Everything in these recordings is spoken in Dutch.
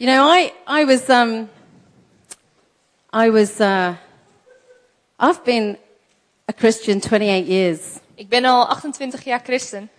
You know, I, I was, um, I was, uh, I've been a Christian 28 years. Ik ben al 28 jaar christen.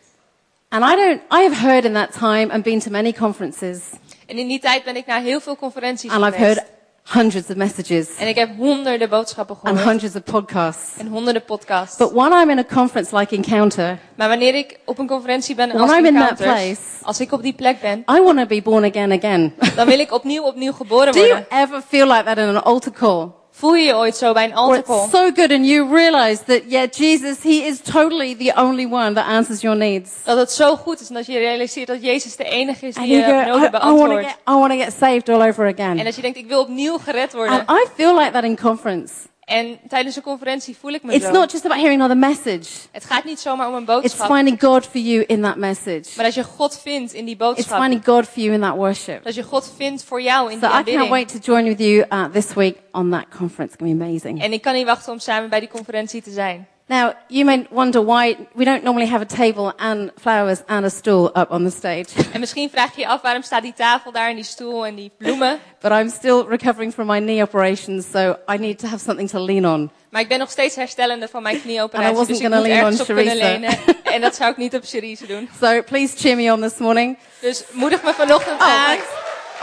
And I don't, I have heard in that time and been to many conferences En in die tijd ben ik naar heel veel conferenties and I've geweest. heard hundreds of messages En ik heb honderden boodschappen and gehoord. hundreds of podcasts. En honderden podcasts. But when I'm in a conference like Encounter, Maar wanneer ik op een conferentie ben When als I'm in that place- als ik op die plek ben, I want to be born again again. dan wil ik opnieuw opnieuw geboren Do you worden. ever feel like that in an altar call? Voel je je ooit zo bij een Where altarcall? it's so good and you realize that, yeah, Jesus, He is totally the only one that answers your needs. Dat het zo goed is en dat je realiseert dat Jezus de enige is die je to beantwoordt. I want to get saved all over En again. dat je denkt, ik wil opnieuw gered worden. And I feel like that in conference. En tijdens een conferentie voel ik me It's zo. not just about hearing another message. Het gaat niet zomaar om een It's boodschap. finding God for you in that message. Maar dat je God vindt in die It's boodschap. finding God for you in that worship. Dat je God vindt voor jou in So die I can't aanbidding. wait to join with you uh, this week on that conference. It's going to be amazing. En ik kan niet wachten om samen bij die conferentie te zijn. Now, you may wonder why we don't normally have a table and flowers and a stool up on the stage. En misschien vraag je je af waarom staat die tafel daar en die stoel en die bloemen. But I'm still recovering from my knee operations, so I need to have something to lean on. Maar ik ben nog steeds herstellende van mijn knieoperatie. wasn't Dus ik moet lean ergens on op kunnen Charissa. lenen. En dat zou ik niet op Cerise doen. So please cheer me on this morning. Dus moedig me vanochtend Oh, aan.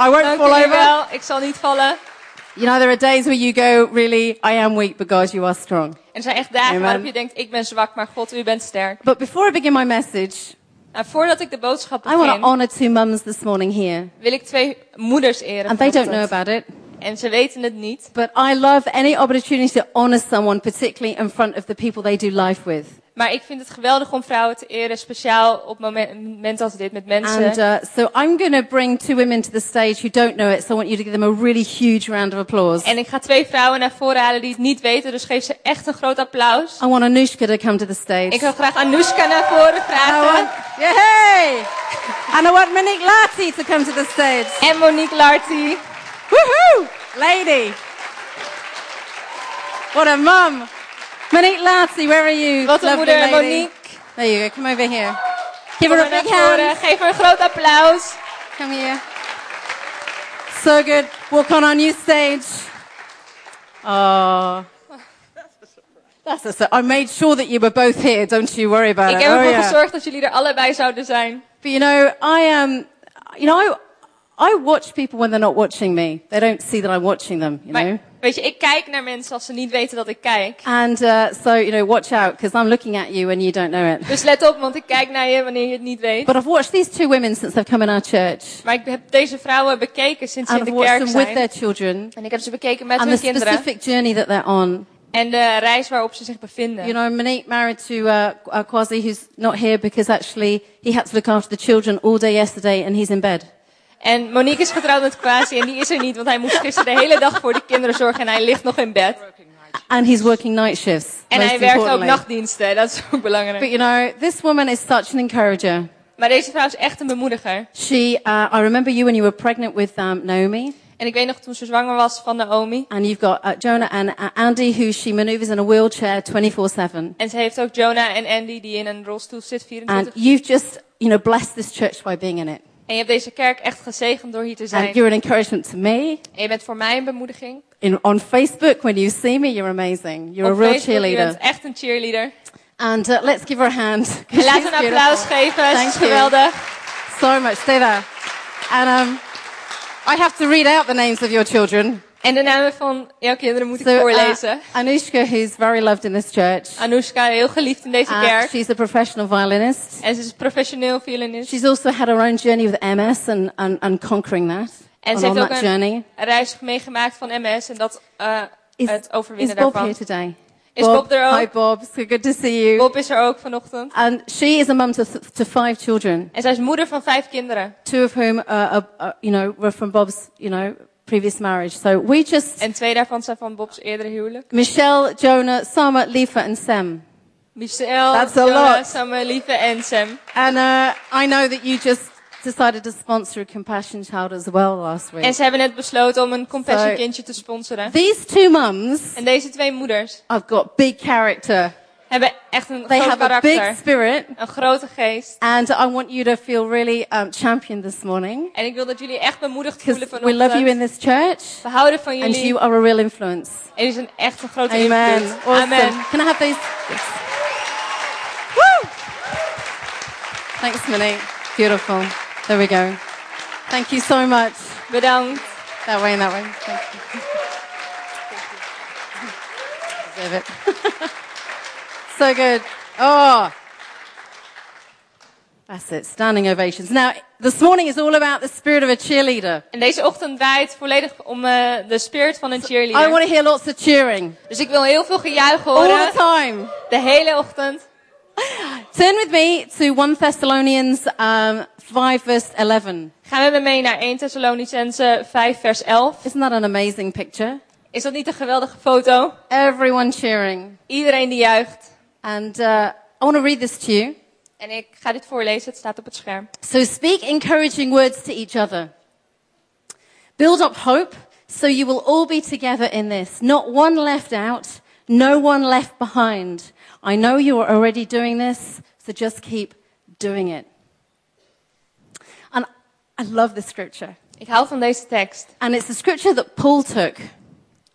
I won't Dank fall over. wel. Ik zal niet vallen. You know, there are days where you go, really, I am weak, but God, you are strong. En er zijn echt dagen Amen. waarop je denkt, ik ben zwak, maar God, u bent sterk. But before I begin my message, Nou, voordat ik de boodschap I want to honor two mums this morning here. wil ik twee moeders eren. And they don't know about it. En ze weten het niet. But I love any opportunity to honor someone, particularly in front of the people they do life with. Maar ik vind het geweldig om vrouwen te eren, speciaal op moment- momenten als dit met mensen. And uh, so I'm going to bring two women to the stage who don't know it, so I want you to give them a really huge round of applause. En ik ga twee vrouwen naar voren halen die het niet weten, dus geef ze echt een groot applaus. I want Anushka to come to the stage. Ik wil graag Anoushka naar voren I vragen. want, hey! And I want Monique Lati to come to the stage. En Monique Larty. Woohoo! Lady! What a mum! Monique Lati, where are you? Wat een moeder, lady? Monique. There you go, come over here. Give her a maar big hand. Geef haar een groot applaus. Come here. So good. Walk on our new stage. Oh. That's a, sur- I made sure that you were both here. Don't you worry about Ik it. heb Oh, ervoor yeah. gezorgd dat jullie er allebei zouden zijn. But you know, I am, you know, I, I watch people when they're not watching me. They don't see that I'm watching them, you know. Weet je, ik kijk naar mensen als ze niet weten dat ik kijk. And uh, so, you know, watch out because I'm looking at you and you don't know it. Dus let op, want ik kijk naar je wanneer je het niet weet. But I've watched these two women since they've come in our church. Maar ik heb deze vrouwen bekeken sinds ze And in I've de watched kerk them with their zijn. children En ik heb ze bekeken met and hun the kinderen. specific journey that they're on. En de reis waarop ze zich bevinden. You know, Monique married to uh, uh, Kwasi, who's not here because actually he had to look after the children all day yesterday and he's in bed. En Monique is getrouwd met Kwasi en die is er niet, want hij moest gisteren de hele dag voor de kinderen zorgen en hij ligt nog in bed. And he's working night shifts. En hij werkt ook nachtdiensten, dat is ook But belangrijk. you know, this woman is such an encourager. Maar deze vrouw is echt een bemoediger. She, uh, I remember you when you were pregnant with um, Naomi, En ik weet nog toen ze zwanger was van Naomi. and you've got uh, Jonah and uh, Andy, who she maneuvers in a wheelchair 24/7. En ze heeft ook Jonah en Andy die in een rolstoel zit And 24. you've just, you know, blessed this church by being in it. En je hebt deze kerk echt gezegend door hier te zijn. And you're an encouragement to me. En je bent voor mij een bemoediging. In, on Facebook, when you see me, you're amazing. You're Op a real Facebook, je cheerleader. bent echt een cheerleader. And uh, let's give her a hand. En laat een applaus geven, ze Thank you. geweldig. So much. Stay there. And um, I have to read out the names of your children. En de namen van jouw kinderen moet ik uh, voorlezen. Anushka, who's very loved in this church. Anoushka, heel geliefd in deze Uh, kerk. she's a professional violinist. En ze is professioneel violinist. She's also had her own journey with MS and, and, and conquering that. En ze heeft ook een journey. reis meegemaakt van MS en dat, uh, Is, het is overwinnen Bob daarvan. here today? Is Bob er ook? Hi Bob, so good to see you. Bob is er ook vanochtend. And she is a mum to, to five children, En zij is moeder van vijf kinderen. two of whom, uh, are, are, you know, were from Bob's, you know, previous marriage. So we just, En twee daarvan zijn van Bob's eerdere huwelijk. Michelle, Jonah, Sama, Lifa and Sam. Michelle, That's a Jonah, lot. Samuel, Lieve en Sam. And uh, I know that you just decided to sponsor a Compassion Child as well last week. En ze hebben net besloten om een compassion Zo. kindje te sponsoren. These two mums En deze twee moeders have got big character. Hebben echt een They groot have a big karakter. spirit. Een grote geest. And I want you to feel really um, championed this morning. En ik wil dat jullie echt bemoedigd voelen Because we love you in this church. We houden van And jullie. you are a real influence. En jullie zijn echt een grote Amen. invloed. Awesome. Amen. Can I have these? Yes. Woo! Thanks, Monique. Beautiful. There we go. Thank you so much. Bedankt. That way and that way. Thank you. Deserve it. so good. Oh. That's it. Standing ovations. Now, this morning is all about the spirit of a cheerleader. En deze ochtend draait volledig om eh, de spirit van een I cheerleader. want to hear lots of cheering. Dus ik wil heel veel gejuich All the horen. time. De hele ochtend. Turn with me to 1 Thessalonians um, 5 verse 11. Gaan we mee naar 1 Thessalonicense 5 vers 11. Isn't that an amazing picture? Is dat niet een geweldige foto? Everyone cheering. Iedereen die juicht. And uh, I want to read this to you. En ik ga dit voorlezen, het staat op het scherm. So speak encouraging words to each other. Build up hope so you will all be together in this. Not one left out, no one left behind. I know you are already doing this, so just keep doing it. And I love this scripture. Ik hou van deze tekst. And it's the scripture that Paul took.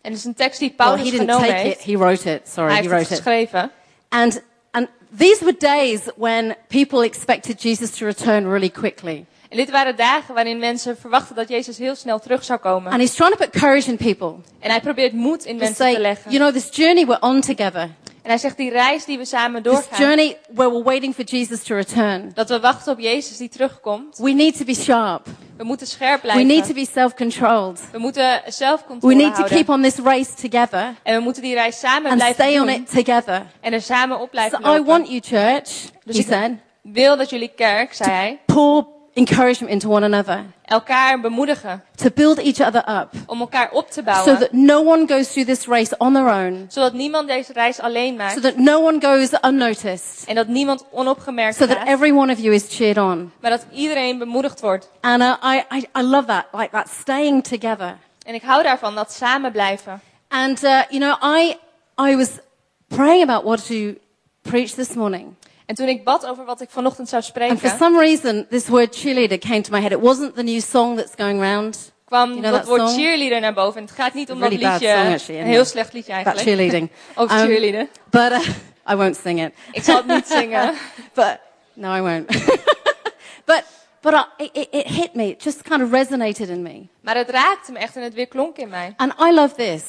En het is een tekst die Well, Paulus he didn't genomen take it, he wrote it. Sorry, Hij he heeft het wrote it. And, and these were days when people expected Jesus to return really quickly. En dit waren dagen waarin mensen verwachten dat Jezus heel snel terug zou komen. And he's trying to put courage in people. En hij probeert moed in mensen te say, leggen. you know, this journey we're on together, En hij zegt die reis die we samen this doorgaan. journey where we're waiting for Jesus to return, Dat we wachten op Jezus die terugkomt. we need to be sharp. We moeten scherp We need to blijven. be self-controlled. We moeten We zelfcontrole need to houden. keep on this race together En we moeten die reis samen and blijven stay on doen. it together. En er samen op So blijven I lopen. want you, church, Dus he ik said, wil dat jullie kerk, zei hij, pour encouragement into one another, elkaar bemoedigen. to build each other up, Om elkaar op te bouwen. so that no one goes through this race on their own, Zodat niemand deze reis alleen maakt. so that no one goes unnoticed, En dat niemand onopgemerkt so that every one of you is cheered on. Maar dat iedereen bemoedigd wordt. And uh, I, I, I love that, like that staying together. En ik hou daarvan, dat samen blijven. And, uh, you know, I, I was praying about what to preach this morning. En toen ik bad over wat ik vanochtend zou And for spreken, some reason, this word cheerleader came to my head. It wasn't the new song that's going round, kwam You know dat woord song? cheerleader naar boven. En het gaat niet om dat really bad liedje. song, actually, een heel slecht liedje about eigenlijk. cheerleading. Over Um, cheerleaden. But uh, I won't sing it. Ik zal het niet zingen. But no, I won't. but but I, it, it hit me. It just kind of resonated in me. Maar het raakte me echt en het weer klonk in mij. And I love this.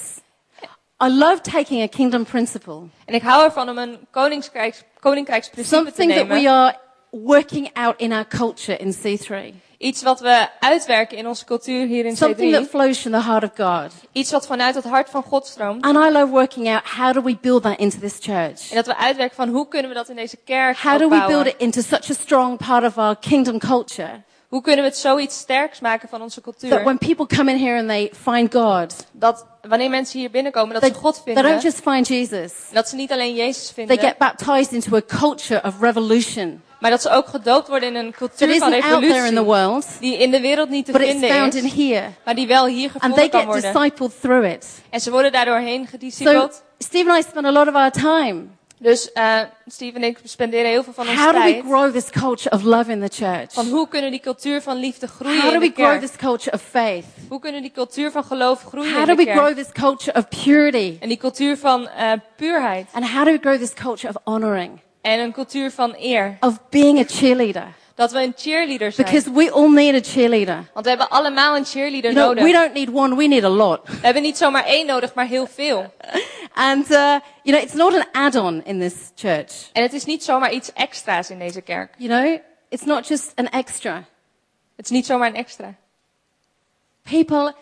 I love taking a kingdom principle, En ik hou ervan om een koninkrijks, koninkrijksprincipe te something that we are working out in our culture in C3, Iets wat we uitwerken in onze cultuur hier in something that C3. flows from the heart of God. Iets wat vanuit het hart van God stroomt. And I love working out how do we build that into this church. En dat we uitwerken van hoe kunnen we dat in deze kerk How do we build it into such a strong part of our kingdom culture Hoe kunnen we het zoiets sterks maken van onze that cultuur? when people come in here and they find God, Dat wanneer mensen hier binnenkomen, dat they, ze God they don't vinden. just find Jesus, Dat ze niet alleen Jezus they vinden. get baptized into a culture of revolution Maar dat ze ook gedoopt worden in een cultuur van there in the revolutie. world, Die in de wereld niet te vinden is. here. Maar die wel hier And gevonden they kan worden. discipled through it. En ze worden daardoor heen So gediscipeld. Steve and I spend a lot of our time. Dus eh Steve en ik spenderen heel veel van onze How do we tijd. grow this culture of love in the church? Van hoe kunnen die cultuur van liefde groeien How do in we grow this culture of faith? Hoe kunnen die cultuur van geloof groeien How in do de we grow this culture of purity? En die cultuur van eh, puurheid. And how do we grow this culture of honoring? En een cultuur van eer. Of being a cheerleader? Dat we een cheerleader zijn. Because we all need a cheerleader. Want we hebben allemaal een cheerleader You know, nodig. we don't need one, we need a lot. We hebben niet zomaar één nodig, maar heel veel. And, uh, you know, it's not an add-on in this church. En het is niet zomaar iets extra's in deze kerk. You know, it's not just an extra. Het is niet zomaar een extra. People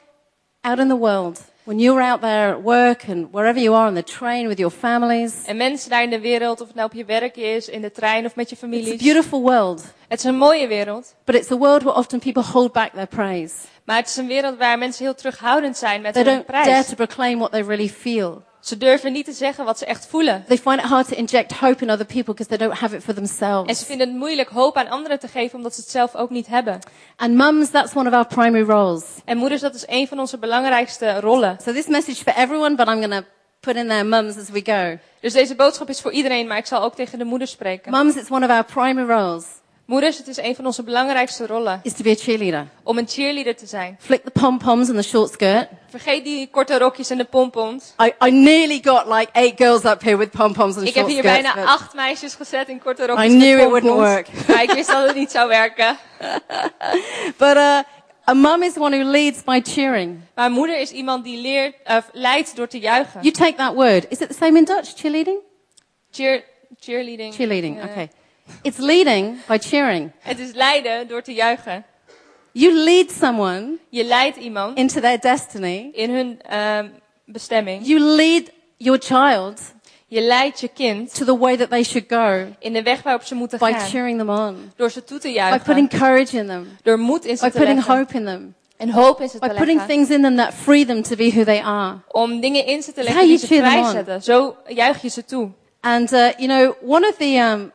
out in the world, when you're out there at work and wherever you are on the train with your families, En mensen daar in de wereld, of het nou op je werk is, in de trein of met je it's a beautiful world. Het is een mooie wereld. But it's a world where often people hold back their praise. Maar het is een wereld waar mensen heel terughoudend zijn met They hun don't dare prijs. to proclaim what they really feel. Ze durven niet te zeggen wat ze echt voelen. They find it hard to inject hope in other people because they don't have it for En ze themselves. vinden het moeilijk hoop aan anderen te geven omdat ze het zelf ook niet hebben. And mums, that's one of our primary roles. En moeders, dat is een van onze belangrijkste rollen. So this message for everyone, but I'm to put in there mums as we go. Dus deze boodschap is voor iedereen, maar ik zal ook tegen de moeders spreken. Mums, it's one of our primary roles Moeders, het is een van onze belangrijkste rollen is to be a cheerleader. om een cheerleader te zijn. Flick the pom-poms and the short skirt. Vergeet die korte rokjes en de pompons. I, I nearly got like eight girls up here with pom-poms and Ik heb short hier skirts. bijna but- acht meisjes gezet in korte rokjes I knew it wouldn't work. Maar ik wist dat het niet zou werken. But uh, a mum is one who leads by cheering. Maar een moeder is iemand die leert, uh, leidt door te juichen. You take that word. Is it the same in Dutch? Cheerleading? Cheer, cheerleading. Cheerleading. Okay. It's leading by cheering. Het is leiden door te juichen. You lead someone Je leidt iemand into their destiny. in hun ehm, bestemming. You lead your child Je leidt je kind to the way that they should go in de weg waarop ze moeten by gaan. cheering them on, Door ze toe te by juichen. putting courage in them, Door moed in ze by te putting leggen. hope in them, En hoop in ze by te putting leggen. things in them that free them to be who they are. Om dingen in ze te leggen die ze vrijzetten. Zo juich je ze toe. And uh, you know, one of the um,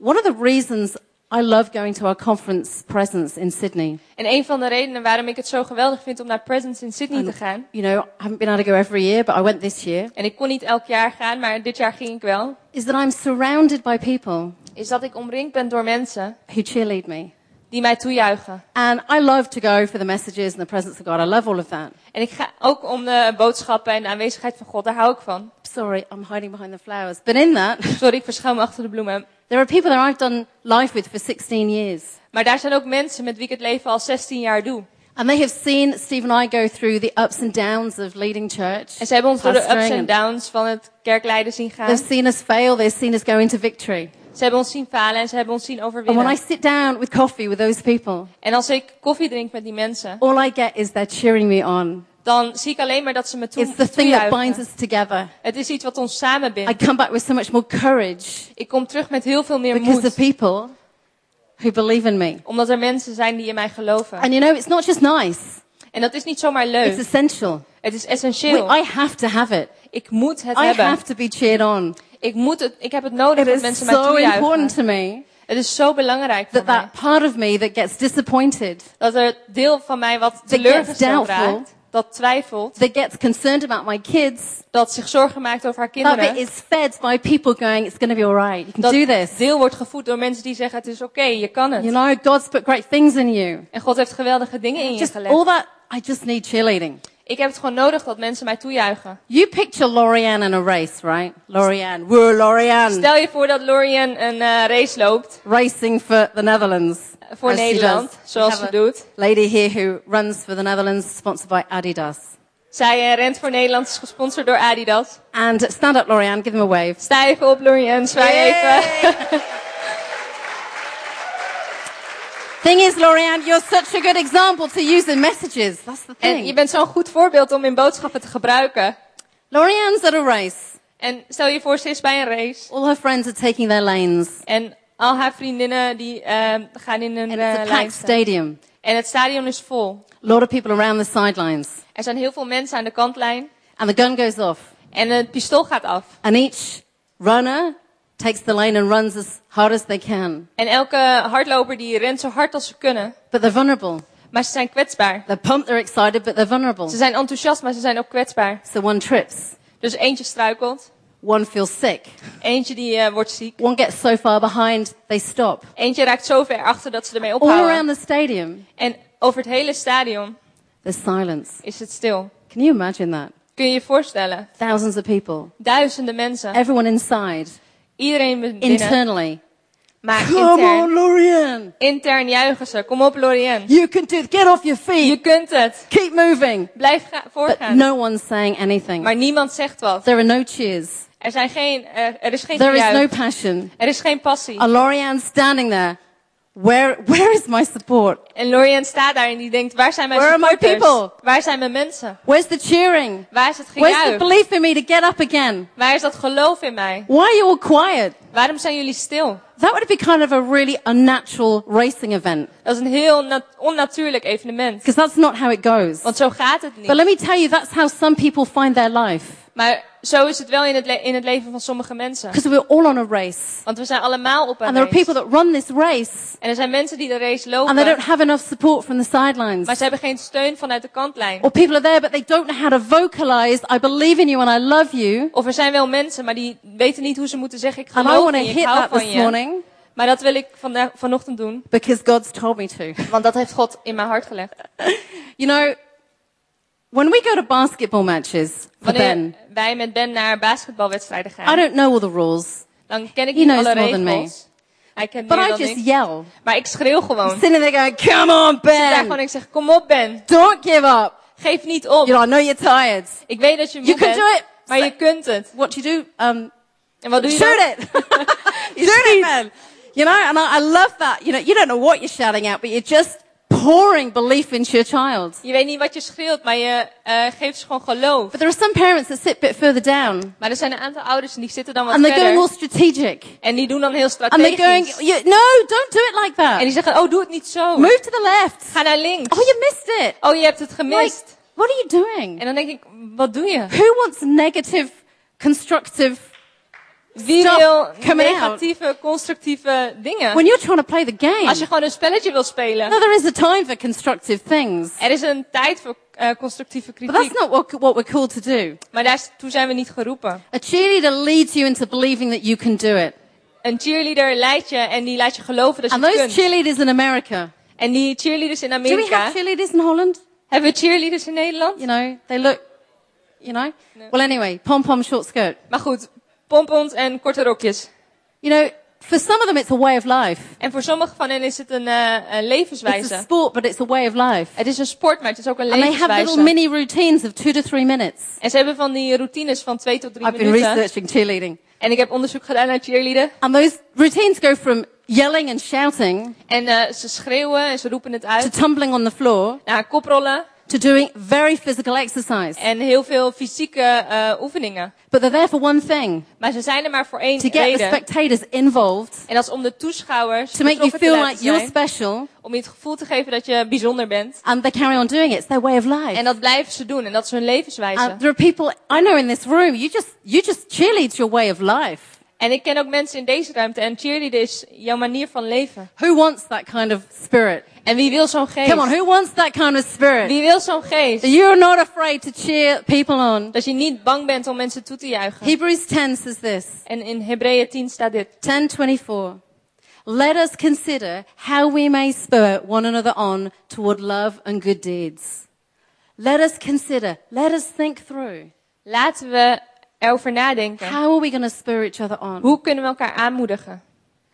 one of the reasons I love going to our conference presence in Sydney. En een van de redenen waarom ik het zo geweldig vind om naar Presence in Sydney te gaan. You know, I haven't been able to go every year, but I went this year. En ik kon niet elk jaar gaan, maar dit jaar ging ik wel. Is that I'm surrounded by people Is dat ik omringd ben door mensen who cheerlead me. Die mij toejuichen. And I love to go for the messages and the presence of God. I love all of that. En ik ga ook om de boodschappen en de aanwezigheid van God. Daar hou ik van. Sorry, I'm hiding behind the flowers. But in that, Sorry, ik verschuil me achter de bloemen. there are people that I've done life with for 16 years. Maar daar zijn ook mensen met wie ik het leven al 16 jaar doe. And they have seen Steve and I go through the ups and downs of leading church. En ze hebben ons door de ups and downs van het kerkleiden zien gaan. They've seen us fail. They've seen us go into victory. Ze hebben ons zien falen en ze hebben ons zien And when I overwinnen. sit down with coffee with those people, En als ik koffie drink met die mensen, all I get is they're cheering me on. dan zie ik alleen maar dat ze me toe, It's the thing that binds us together. Het is iets wat ons samenbindt. I come back with so much more courage Ik kom terug met heel veel meer because moed. people who believe in me. Omdat er mensen zijn die in mij geloven. And you know, it's not just nice. En dat is niet zomaar It's leuk. essential. Het is We, essentieel. I have to have it. Ik moet het I hebben. have to be cheered on. Ik, moet het, ik heb het nodig It dat mensen mij so important toejuichen. to me Het is zo belangrijk voor that mij. that part of me that gets disappointed, Dat er deel van mij wat teleurgesteld raakt. Dat twijfelt. that gets concerned about my kids, Dat zich zorgen maakt over haar that kinderen. is fed by people going, it's going to be alright. You can Dat do this. deel wordt gevoed door mensen die zeggen het is oké, je kan het. You know, God's put great things in you. En God heeft geweldige dingen in je Just gelegd. all that, I just need cheerleading. Ik heb het gewoon nodig dat mensen mij toejuichen. You picture Lorianne in a race, right? Lorianne, whoa, Lorianne, Stel je voor dat Lorian een eh, race loopt racing for the Netherlands. voor Nederland, zoals ze doet. Lady here who runs for the Netherlands, sponsored by Adidas. Zij eh, rent voor Nederland, is gesponsord door Adidas. And stand up, Lorianne, give them a wave. Sta even op, Lorian, zwaai even. Thing is, Lorianne, you're such a good example to use in messages. That's the En je thing. bent zo'n goed voorbeeld om in boodschappen te gebruiken. Lorianne's at a race. En stel je voor, ze is bij een race. All her friends are taking their lanes. En al haar vriendinnen die eh, gaan in een And it's a packed stadium. En het stadion is vol. A lot of people around the sidelines. Er zijn heel veel mensen aan de kantlijn. And the gun goes off. En het pistool gaat af. And each runner takes the lane and runs as hard as they can. En elke hardloper die rent zo hard als ze kunnen. But they're vulnerable. Maar ze zijn kwetsbaar. They're pumped, they're excited, but they're vulnerable. Ze zijn enthousiast, maar ze zijn ook kwetsbaar. So one trips. Dus eentje struikelt. One feels sick. Eentje die eh, wordt ziek. One gets so far behind, they stop. Eentje raakt zo ver achter dat ze ermee All ophouden. around the stadium, En over het hele stadion there's silence. is het stil. Can you imagine that? Kun je je voorstellen? Thousands of people. Duizenden mensen. Everyone inside. Iedereen binnen. Internally. Maar Come on, intern, Lorianne. intern juichen ze. Kom op, Lorien. You can do it. Get off your Je feet. kunt het. Keep moving. Blijf But voorgaan. no one's saying anything. Maar niemand zegt wat. There are no cheers. Er, zijn geen, er, er is geen There is no passion. Er is geen passie. A Lorianne standing there. Where, where is my support? En Lorien staat daar en die denkt, waar zijn mijn Where are my supporters? people? Waar zijn mijn mensen? Where's the cheering? Waar is het Where's the gejuich? belief in me to get up again? Waar is dat geloof in mij? Why are you all quiet? Waarom zijn jullie stil? that would be kind of a really unnatural racing event. Dat is een heel nat- onnatuurlijk evenement. Because that's not how it goes. Want zo gaat het But niet. let me tell you, that's how some people find their life. Maar zo is het wel in het, in het leven van sommige mensen. Because we're all on a race. Want we zijn allemaal op een And there are race. people that run this race En er zijn mensen die de race and they don't lopen, have enough support from the sidelines. maar ze hebben geen steun vanuit de kantlijn. Or people are there but they don't know how to vocalize, I believe in you and I love you. Of er zijn wel mensen, maar die weten niet hoe ze moeten zeggen, ik geloof in je, ik hou van this je. morning Maar dat wil ik vandaag, vanochtend doen, because God's told me to. want dat heeft God in mijn hart gelegd. You know, when we go to basketball matches for Wanneer Ben, wij met Ben naar basketbalwedstrijden I don't know all the rules, dan ken ik He niet knows alle more than me. regels. Hij kent but meer I dan just ik. yell. Maar ik schreeuw gewoon. Ik Sitting there going, come on zit daar gewoon en ik zeg, kom op Ben, don't give up. geef niet op. You know, I know you're tired. Ik weet dat je moe You can bent, do it. maar je kunt het. What do you do? Um, En wat doe je shoot dan? it. shoot it, man. You know, and I, I love that. You know, you don't know what you're shouting out, but you're just pouring belief into your child. Je weet niet wat je schreeuwt, maar je eh, geeft ze gewoon geloof. But there are some parents that sit a bit further down Maar er zijn een aantal ouders die zitten dan wat and they're going verder. more strategic. En die doen dan heel And they're going, you, no, don't do it like that. En that. die zeggen, oh doe het niet zo. Move to the left. Ga naar links. Oh, you missed it. Oh, je hebt het Like, gemist. what are you doing? En dan denk ik, wat doe je? Who wants negative, constructive Wie Stop wil coming negatieve, constructieve dingen? when you're trying to play the game? Als je gewoon een spelletje wil spelen. No, there is a time for constructive things. Er is een tijd voor eh, constructieve But that's kritiek. not what, what we're called to do. Maar daartoe zijn we niet geroepen. A cheerleader leads you into believing that you can do it. Een cheerleader leidt je en die laat je geloven dat je And het those kunt. cheerleaders in America, En die cheerleaders in do we Amerika. have cheerleaders in Holland? Hebben we cheerleaders in Nederland? You know, they look, you know? Well, anyway, pom-pom short skirt. Maar goed, pompons en korte rokjes. You know, for some of them it's a way of life. En voor sommigen van hen is het een, eh, een It's a levenswijze. sport, but it's a way of life. Het is een sport, maar het is ook een And they have little levenswijze. mini routines of two to three minutes. En ze hebben van die routines van twee tot drie I've been minuten. researching cheerleading. En ik heb onderzoek gedaan naar cheerleaden. And those routines go from yelling and shouting En eh, ze schreeuwen en ze roepen het to uit. tumbling on the floor Naar koprollen to doing very physical exercise. en heel veel fysieke eh, oefeningen. But they're there for one thing, Maar ze zijn er maar voor één to get the spectators involved, En dat is om de toeschouwers to make you feel like you're special, Om je het gevoel te geven dat je bijzonder bent. and they carry on doing it. It's their way of life. En dat blijven ze doen. En dat is hun levenswijze. And there are people I know in this room. You just you just cheerlead your way of life. En ik ken ook mensen in deze ruimte. En cheerleaden is jouw manier van leven. Who wants that kind of spirit? En wie wil zo'n geest? Come on, who wants that kind of spirit? Wie wil zo'n geest? You're not afraid to cheer people on. Dat je niet bang bent om mensen toe te juichen. Hebrews 10 says this. En in Hebreeën 10 staat dit. 10:24. Let us consider how we may spur one another on toward love and good deeds. Let us consider, let us think through. Laten we erover nadenken. How are we going to spur each other on? Hoe kunnen we elkaar aanmoedigen?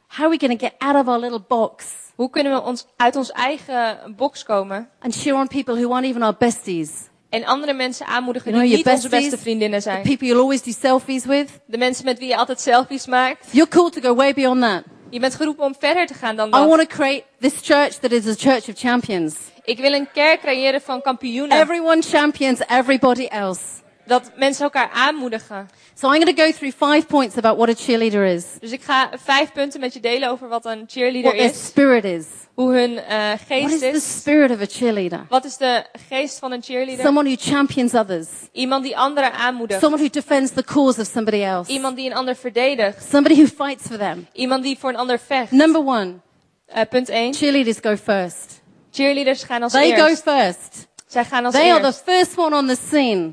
How are we going to get out of our little box Hoe kunnen we ons uit ons eigen box komen? and cheer on people who aren't even our besties? En andere mensen aanmoedigen You know, die niet onze beste vriendinnen The zijn. people you'll always do selfies with. De mensen met wie je altijd selfies maakt. You're called to go way beyond that. Je bent geroepen om verder te gaan dan I dat. want to create this church that is a church of champions. Ik wil een kerk creëren van kampioenen. Everyone champions everybody else. Dat mensen elkaar aanmoedigen. So I'm going to go through five points about what a cheerleader is. Dus ik ga vijf punten met je delen over wat een cheerleader What their is. spirit is. Hoe hun eh, What geest is the is. spirit of a cheerleader? Wat is de geest van een cheerleader? Someone who champions others. Iemand die anderen aanmoedigt. Someone who defends the cause of somebody else. Iemand die een ander verdedigt. Somebody who fights for them. Iemand die voor een ander vecht. Number one, Eh, punt 1. cheerleaders go first. Cheerleaders gaan als They go eerst. first. Zij gaan als They are the eerst. first one on the scene.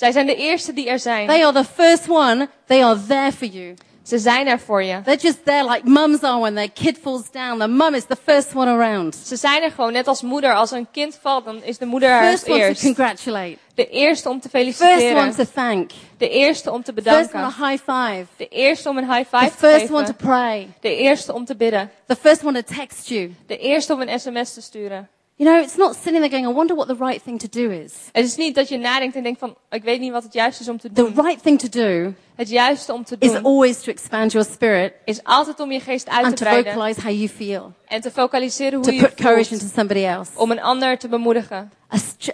Zij zijn de eerste die er zijn. They are the first one. They are there for you. Ze zijn er voor je. They're just there like mums are when their kid falls down. The mum is the first one around. Ze zijn er gewoon, net als moeder. Als een kind valt, dan is de moeder er als First one to eerst. congratulate. De eerste om te First one feliciteren. to thank. De eerste om te First one bedanken. a high five. De eerste om een high The five te first one to pray. De eerste om te bidden. The first one to text you. De eerste om een sms te sturen. You know, it's not sitting there going, I wonder what the right thing to do is. Het is niet dat je nadenkt en denkt van, ik weet niet wat het juiste is om te The doen. right thing to do Het juiste om te is doen always to expand your spirit is altijd om je geest uit and te to breiden. vocalize how you feel. En te focaliseren hoe To je put courage voelt. into somebody else. Om een ander te bemoedigen.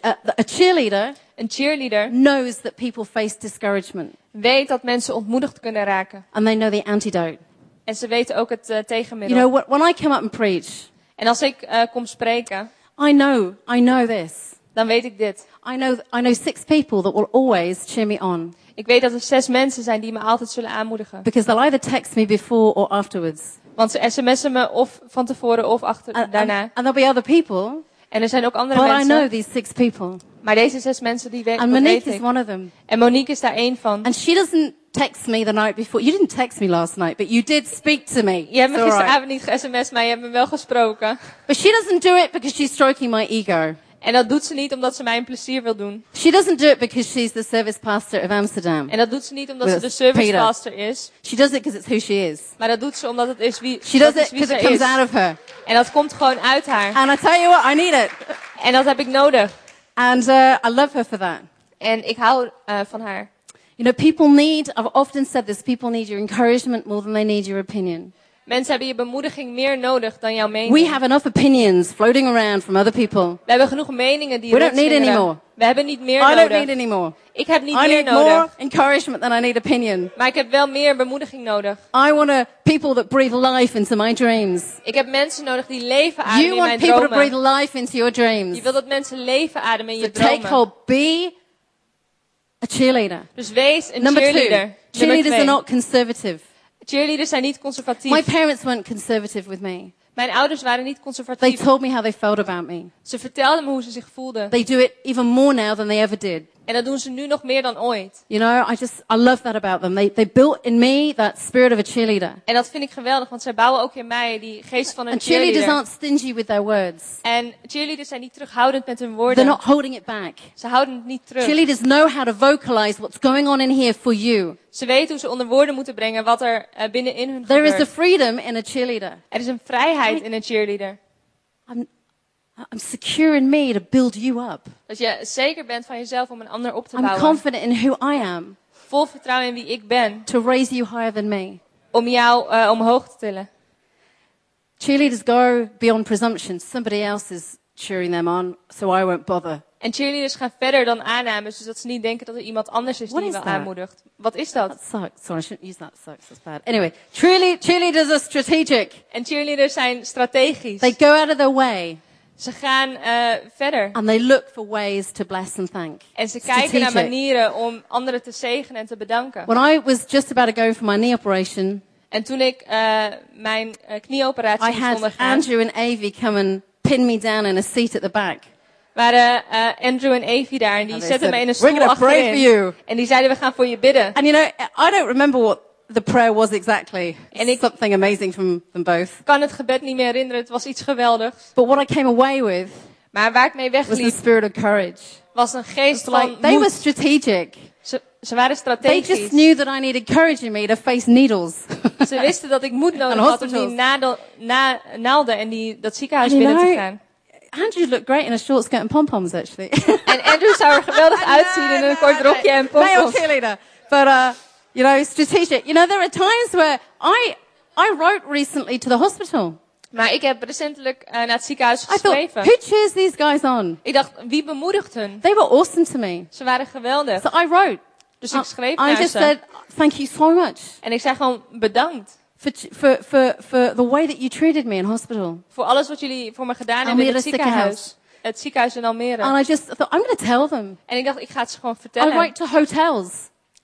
A, a, cheerleader Een cheerleader knows that people face discouragement weet dat mensen ontmoedigd kunnen raken. and they know the antidote. En ze weten ook het You tegenmiddel. know, wh- when I come up and preach, En als ik eh, kom spreken, I know, I know this. dan weet ik dit. I know, I know six people that will always cheer me on Ik weet dat er zes mensen zijn die me altijd zullen aanmoedigen. because they'll either text me before or afterwards. Want ze sms'en me of van tevoren of achter, And, and, daarna. and there'll be other people, En er zijn ook andere but I mensen. know these six people. Maar deze zes mensen, die weten And Monique weet is ik. one of them. En Monique is daar één van. And she doesn't text me the night before. You didn't text me last night, but you did speak to me. Je hebt me gisteravond niet ge-sms, maar je hebt me wel gesproken. But she doesn't do it because she's stroking my ego. En dat doet ze niet omdat ze mij een plezier wil doen. She doesn't do it because she's the service pastor of Amsterdam. En dat doet ze niet omdat ze de service Peter. pastor is. She does it because it's who she is. Maar dat doet ze omdat het is wie, She does it because it comes is. out of her. En dat komt gewoon uit haar. And I tell you what, I need it. En dat heb ik nodig. And uh, I love her for that. En ik hou eh, van haar. You know, people need, I've often said this, people need your encouragement more than they need your opinion. Mensen hebben je bemoediging meer nodig dan jouw mening. We have enough opinions floating around from other people. We hebben genoeg meningen die We don't need anymore. We hebben niet meer I don't nodig. need any more. Ik heb niet I meer need more nodig. encouragement than I need opinion. Maar ik heb wel meer bemoediging nodig. I want a, people that breathe life into my dreams. Ik heb mensen nodig die leven ademen You in want mijn people to dromen. breathe life into your dreams. Je wil dat mensen leven ademen in So je take dromen. hold. Be a cheerleader. Dus wees een Number two, cheerleader. Nummer cheerleaders are not conservative. Cheerleaders zijn niet conservatief. My parents weren't conservative with me. Mijn ouders waren niet They told me how they felt about me. Ze vertelden me hoe ze zich voelden. They do it even more now than they ever did. En dat doen ze nu nog meer dan ooit. You know, I just, I love that about them. They, they built in me that spirit of a cheerleader. En dat vind ik geweldig, want zij bouwen ook in mij die geest van een And cheerleaders cheerleader. aren't stingy with their words. En cheerleaders zijn niet terughoudend met hun They're woorden. not holding it back. Ze houden het niet terug. Cheerleaders know how to vocalize what's going on in here for you. Ze weten hoe ze onder woorden moeten brengen wat er uh, binnenin hun There is gebeurt. a freedom in a cheerleader. Er is een vrijheid in een cheerleader. I'm, I'm secure in me to build you up. Dat je zeker bent van jezelf om een ander op te I'm bouwen. confident in who I am Vol vertrouwen in wie ik ben. to raise you higher than me. Om jou uh, omhoog te tillen. Cheerleaders go beyond presumption. Somebody else is cheering them on, so I won't bother. En cheerleaders gaan verder dan aannames. Dus dat ze niet denken dat er iemand anders is What die is je wel that? aanmoedigt. Wat is dat? That sucks. Sorry, I shouldn't use that. Sucks. That's bad. Anyway, cheerle- cheerleaders are strategic. En cheerleaders zijn strategisch. They go out of their way Ze gaan uh, verder. and they look for ways to bless and thank. En ze kijken naar Strategic. manieren om anderen te zegenen en te bedanken. When I was just about to go for my knee operation, En toen ik uh, mijn uh, knieoperatie I moest had ondergaan, Andrew and Avi come and pin me down in a seat at the back. waren uh, Andrew en Evie daar. En die zetten me in een stoel achterin. En die zeiden, we gaan voor je bidden. And you know, I don't remember what the prayer was exactly. And it- Something amazing from them both. Ik kan het gebed niet meer herinneren. Het was iets geweldigs. But what I came away with Maar waar ik mee was the wegliep, spirit of courage. was een geest It's like van they were moed. strategic. Ze, ze waren They strategisch. just knew that I needed courage in me to face needles. Ze wisten dat ik moed nodig And had om die hospitals. nadel, na, naalden en die, dat ziekenhuis And you binnen te know, gaan. Andrew looked great in a short skirt and pom-poms, actually. En Andrew zou er geweldig uitzien in een kort rokje en Male pompons. cheerleader. But, uh, you know, strategic. You know, there are times where I, I wrote recently to the hospital. Maar ik heb recentelijk uh, naar het ziekenhuis I thought, geschreven. who cheers these guys on? Ik dacht, wie bemoedigt hun? They were awesome to me. Ze waren geweldig. So I wrote. Dus ik schreef I naar just ze. said, thank you so much En ik zei gewoon bedankt. for, for, for, for the way that you treated me in hospital. Voor alles wat jullie voor me gedaan hebben in het ziekenhuis. Het ziekenhuis in Almere. And I just thought, I'm going to tell them. En ik dacht, ik ga het ze gewoon I vertellen. write to hotels.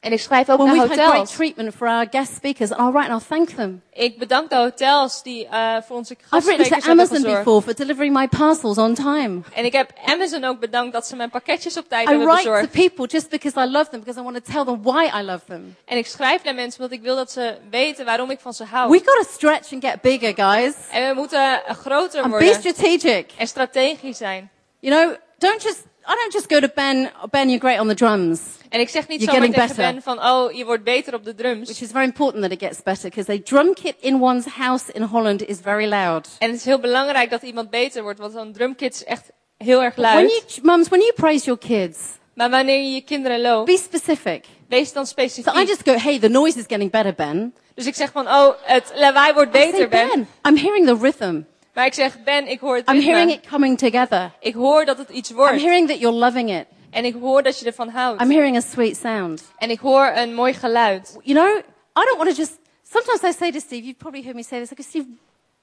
En ik schrijf ook When naar we've had great hotels. treatment for our guest speakers, and I'll write and I'll thank them. Ik bedank de hotels die uh, voor onze I've written gastsprekers to hebben Amazon before for delivering my parcels on time. En ik heb Amazon ook bedankt dat ze mijn pakketjes op tijd I hebben write to bezorgd. people just because I love them, because I want to tell them why I love them. En ik schrijf naar mensen omdat ik wil dat ze weten waarom ik van ze hou. We got to stretch and get bigger, guys, En we moeten uh, groter and be worden strategic. en strategisch zijn. You know, don't just, I don't just go to Ben, Ben, you're great on the drums, En ik zeg niet You're zomaar getting tegen better. Ben van, oh, je wordt beter op de drums. which is very important that it gets better, because a drum kit in one's house in Holland is very loud. En het is heel belangrijk dat iemand beter wordt, want zo'n drumkit is echt heel erg When luid. you, mums, when you praise your kids, Maar wanneer je je kinderen loopt, be specific. wees dan So specifiek. I just go, hey, the noise is getting better, Ben. Dus ik zeg van, oh, het lawaai wordt I say, beter, Ben. Ben, I'm hearing the rhythm. Maar ik zeg, Ben, ik hoor het I'm ritme. hearing it coming together. Ik hoor dat het iets I'm wordt. hearing that you're loving it. En ik hoor dat je ervan houdt. I'm hearing a sweet sound. En ik hoor een mooi geluid. You know, I don't want to just Sometimes I say to Steve, you've probably heard me say this. I go, Steve,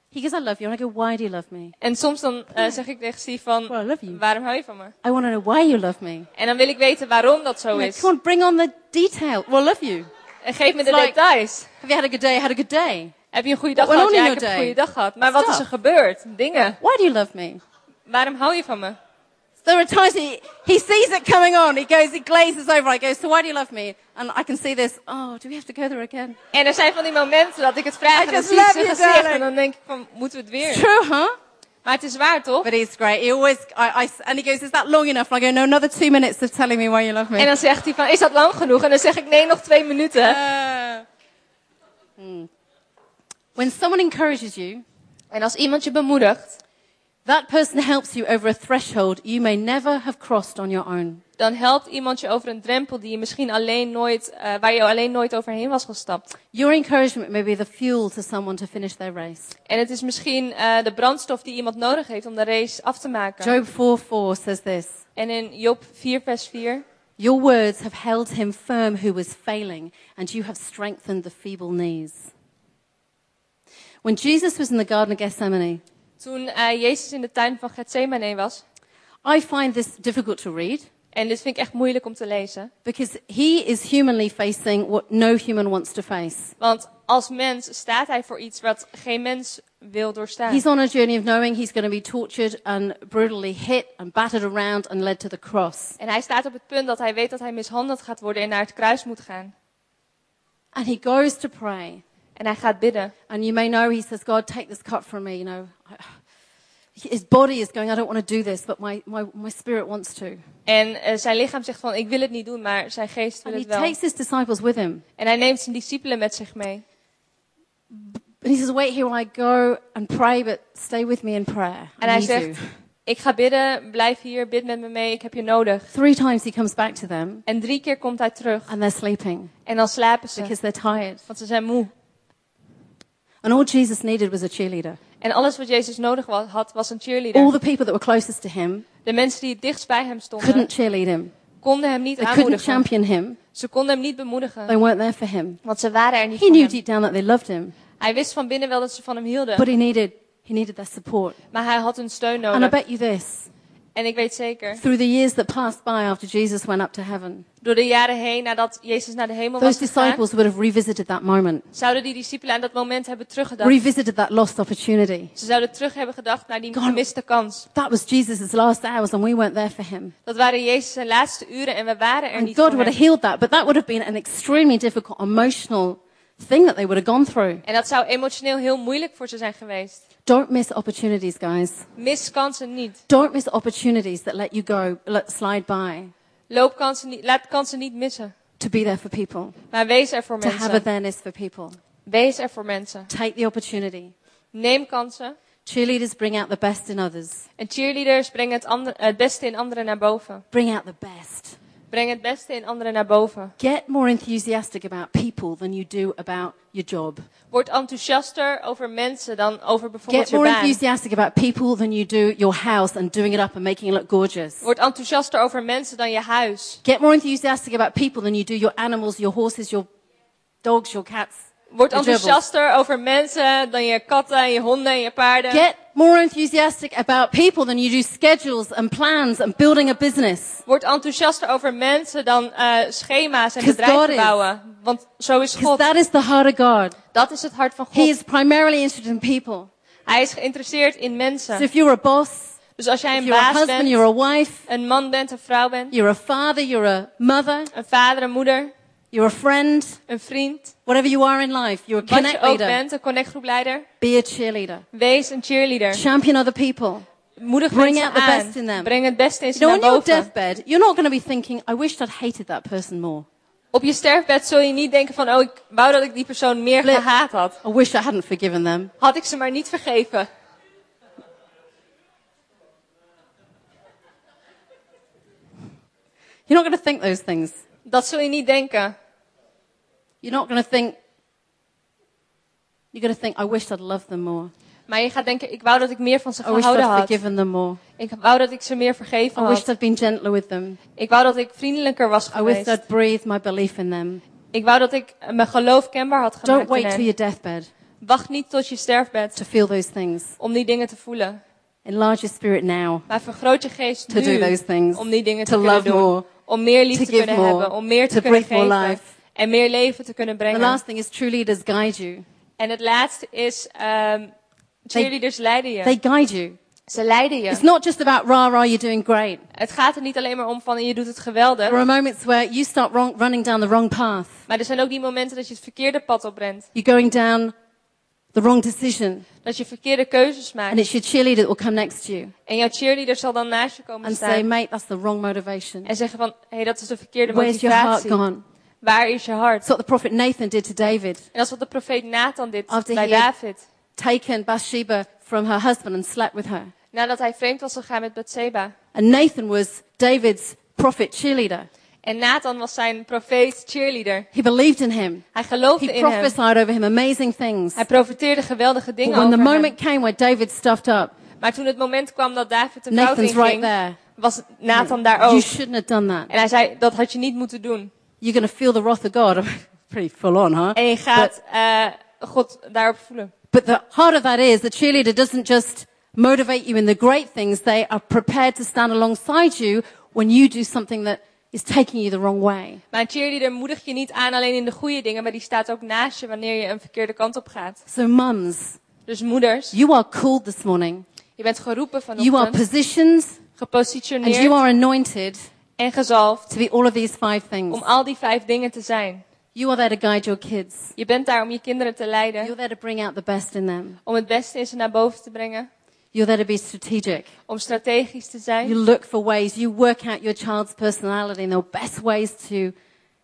he goes, I love you. And I go, why do you love me? En soms dan eh, zeg ik tegen Steve van, Well, I love you. waarom hou je van me? I want to know why you love me. En dan wil ik weten waarom dat zo is. come on, bring on the detail. Well, I love you. En geef me de It's like- details. Have you had a good day? Had a good day. Heb je een goede dag gehad? Ja, ik heb een goede day? dag gehad. Maar wat is er gebeurd? Dingen. Why do you love me? Waarom hou je van me? There are times he, he sees it coming on. He goes, he glazes over. I go, so why do you love me? And I can see this. Oh, do we have to go there again? En er zijn van die momenten dat ik het vraag I en dan zie ik zijn gezicht. En dan denk ik van, moeten we het It's weer? true, huh? Maar het is waar, toch? But he's great. He always, I, I, and he goes, is that long enough? And I go, no, another two minutes of telling me why you love me. En dan zegt hij van, is dat lang genoeg? En dan zeg ik, nee, nog twee minuten. Uh, hmm. When someone encourages you, En als iemand je bemoedigt, that person helps you over a threshold you may never have crossed on your own. dan helpt iemand je over een drempel die je misschien alleen nooit, eh, waar je alleen nooit overheen was gestapt. Your encouragement may be the fuel to someone to finish their race. En het is misschien eh, de brandstof die iemand nodig heeft om de race af te maken. Job 4:4 says this. En in Job 4 vers 4, Your words have held him firm who was failing, and you have strengthened the feeble knees. When Jesus was in the Garden of Gethsemane, toen eh, Jezus in de tuin van Gethsemane was, I find this difficult to read en dit vind ik echt moeilijk om te lezen, because he is humanly facing what no human wants to face. want als mens staat hij voor iets wat geen mens wil doorstaan. He's on a journey of knowing he's going to be tortured and brutally hit and battered around and led to the cross. En hij staat op het punt dat hij weet dat hij mishandeld gaat worden en naar het kruis moet gaan. And he goes to pray. En hij gaat bidden. And you may know he says, God, take this cup from me. You know, his body is going, I don't want to do this, but my, my, my spirit wants to. En eh, zijn lichaam zegt van, ik wil het niet doen, maar zijn geest wil And het he wel. takes his disciples with him. En hij neemt zijn discipelen met zich mee. And he says, Wait here while I go and pray, but stay with me in prayer. I En hij zegt, you. ik ga bidden, blijf hier, bid met me mee, ik heb je nodig. Three times he comes back to them, En drie keer komt hij terug. and they're sleeping En dan slapen ze, because they're tired. want ze zijn moe. And all Jesus needed was a cheerleader. En alles wat Jezus nodig had, was een All cheerleader. the people that were closest to him De mensen die het dichtst bij hem stonden, couldn't cheerlead him. konden hem niet They couldn't aanmoedigen. champion him. Ze konden hem niet bemoedigen, They weren't there for him. want ze waren er niet He voor knew hem. deep down that they loved him, Hij wist van binnen wel dat ze van hem hielden, but he needed, he needed their support. maar hij had hun steun And I nodig. bet you this, En ik weet zeker, through the years that passed by after Jesus went up to heaven, door de jaren heen, nadat Jezus naar de hemel was those gegaan, disciples would have revisited that moment, zouden die discipelen aan dat moment hebben teruggedacht. revisited that lost opportunity. Ze zouden terug hebben gedacht naar die gemiste kans. That was Jesus' last hours, and we weren't there for him. Dat waren Jezus' zijn laatste uren en we waren er And niet God voor would have healed that, but that would have been an extremely difficult emotional thing that they would have gone through. En dat zou emotioneel heel moeilijk voor ze zijn geweest. Don't miss opportunities, guys. Mis kansen niet. Don't miss opportunities that let you go, let slide by, Loop kansen niet. Laat kansen niet missen. to be there for people, Maar wees er voor to have mensen. awareness for people. Wees er voor mensen. Take the opportunity. Neem kansen. Cheerleaders bring out the best in others. En cheerleaders brengen het, ander- het beste in anderen naar boven. Bring out the best. Breng het beste in anderen naar boven. Get more enthusiastic about people than you do about your job. Word enthousiaster over mensen dan over bijvoorbeeld Get je more baan. enthusiastic about people than you do your house and doing it up and making it look gorgeous. Word enthousiaster over mensen dan je huis. Get more enthusiastic about people than you do your animals, your horses, your dogs, your cats. Word enthousiaster over mensen dan je katten, je honden en je paarden. Get more enthusiastic about people than you do schedules and plans and building a business. Word enthousiaster over mensen dan eh, schema's en bedrijven bouwen. Want zo is God. that is the heart of God. Dat is het hart van He God. is primarily interested in people. Hij is geïnteresseerd in So mensen. if you're a boss, Dus als jij if een baas husband, bent, you're a wife, een man bent, een vrouw bent, you're a father, you're a mother, een vader, een moeder, you're a friend, een vriend, whatever you are in life, you're a wat connect je ook leader. bent, een connectgroepleider, Be a cheerleader. wees een cheerleader. Champion other people. Moedig Bring mensen out the aan. best in them. Breng het beste in You ze know, naar on your deathbed, you're not going to be thinking, I wish I'd hated that person more. Op je sterfbed zul je niet denken van, oh, ik wou dat ik die persoon meer Flip. gehaat had. I wish I hadn't forgiven them. Had ik ze maar niet vergeven. You're not going to think those things. Dat zul je niet denken. You're not going to think, you're going to think, I wish I'd loved them more. Maar je gaat denken, ik wou dat ik meer van ze wish gehouden had. forgiven them more. Ik wou dat ik ze meer vergeven I wish had. I'd been gentler with them. Ik wou dat ik vriendelijker was I wish geweest. I'd breathed my belief in them. Ik wou dat ik mijn geloof kenbaar had Don't gemaakt in wait till hen. your deathbed Wacht niet tot je sterfbed to feel those things. om die dingen te voelen. Enlarge your spirit now Maar vergroot je geest to do nu those things. om die dingen te To kunnen love doen. more. Om meer liefde te kunnen more, hebben. Om meer te kunnen geven. life. En meer leven te kunnen The brengen. last thing is true leaders guide you. En het laatste is, ehm cheerleaders leiden je. They guide you. Ze leiden je. It's not just about rah rah, you're doing great. Het gaat er niet alleen maar om van je doet het There geweldig. are moments where you start wrong, running down the wrong path. Maar er zijn ook die momenten dat je het verkeerde pad oprent. You're going down the wrong decision. Dat je verkeerde keuzes And it's your cheerleader that will come next to you En jouw cheerleader zal dan naast je komen and say, mate, that's the wrong motivation. En zeggen van, hey, dat is de verkeerde Where's your heart gone? Waar is je hart? It's what the prophet Nathan did to David. En dat is wat de profeet Nathan dit After bij David. Taken Bathsheba from her husband and slept with her. Nadat hij vreemd was gegaan met Bathseba. And Nathan was David's prophet cheerleader. En Nathan was zijn profeet cheerleader. He believed in him. Hij geloofde He in hem. prophesied over him amazing things. Hij profeteerde geweldige But dingen when the over hem. moment came where David stuffed up, Maar toen het moment kwam dat David de fout Nathan's right there. was Nathan daar You ook. shouldn't have done that. En hij zei, dat had je niet moeten doen. You're going to feel the wrath of God. Pretty full on, huh? En je gaat eh, God daarop voelen. But the heart of that is the cheerleader doesn't just motivate you in the great things. They are prepared to stand alongside you when you do something that is taking you the wrong way. Maar een cheerleader moedigt je niet aan alleen in de goede dingen, maar die staat ook naast je wanneer je een verkeerde kant op gaat. So mums, Dus moeders, you are called this morning. je bent geroepen You are vanochtend, positioned and you gepositioneerd are anointed en gezalfd to be all of these five things. om al die vijf dingen te zijn. You are there to guide your kids. Je bent daar om je kinderen te leiden, You're there to bring out the best in them. om het beste in ze naar boven te brengen, You're there to be strategic. om strategisch te zijn. You look for ways, you work out your child's personality and the best ways to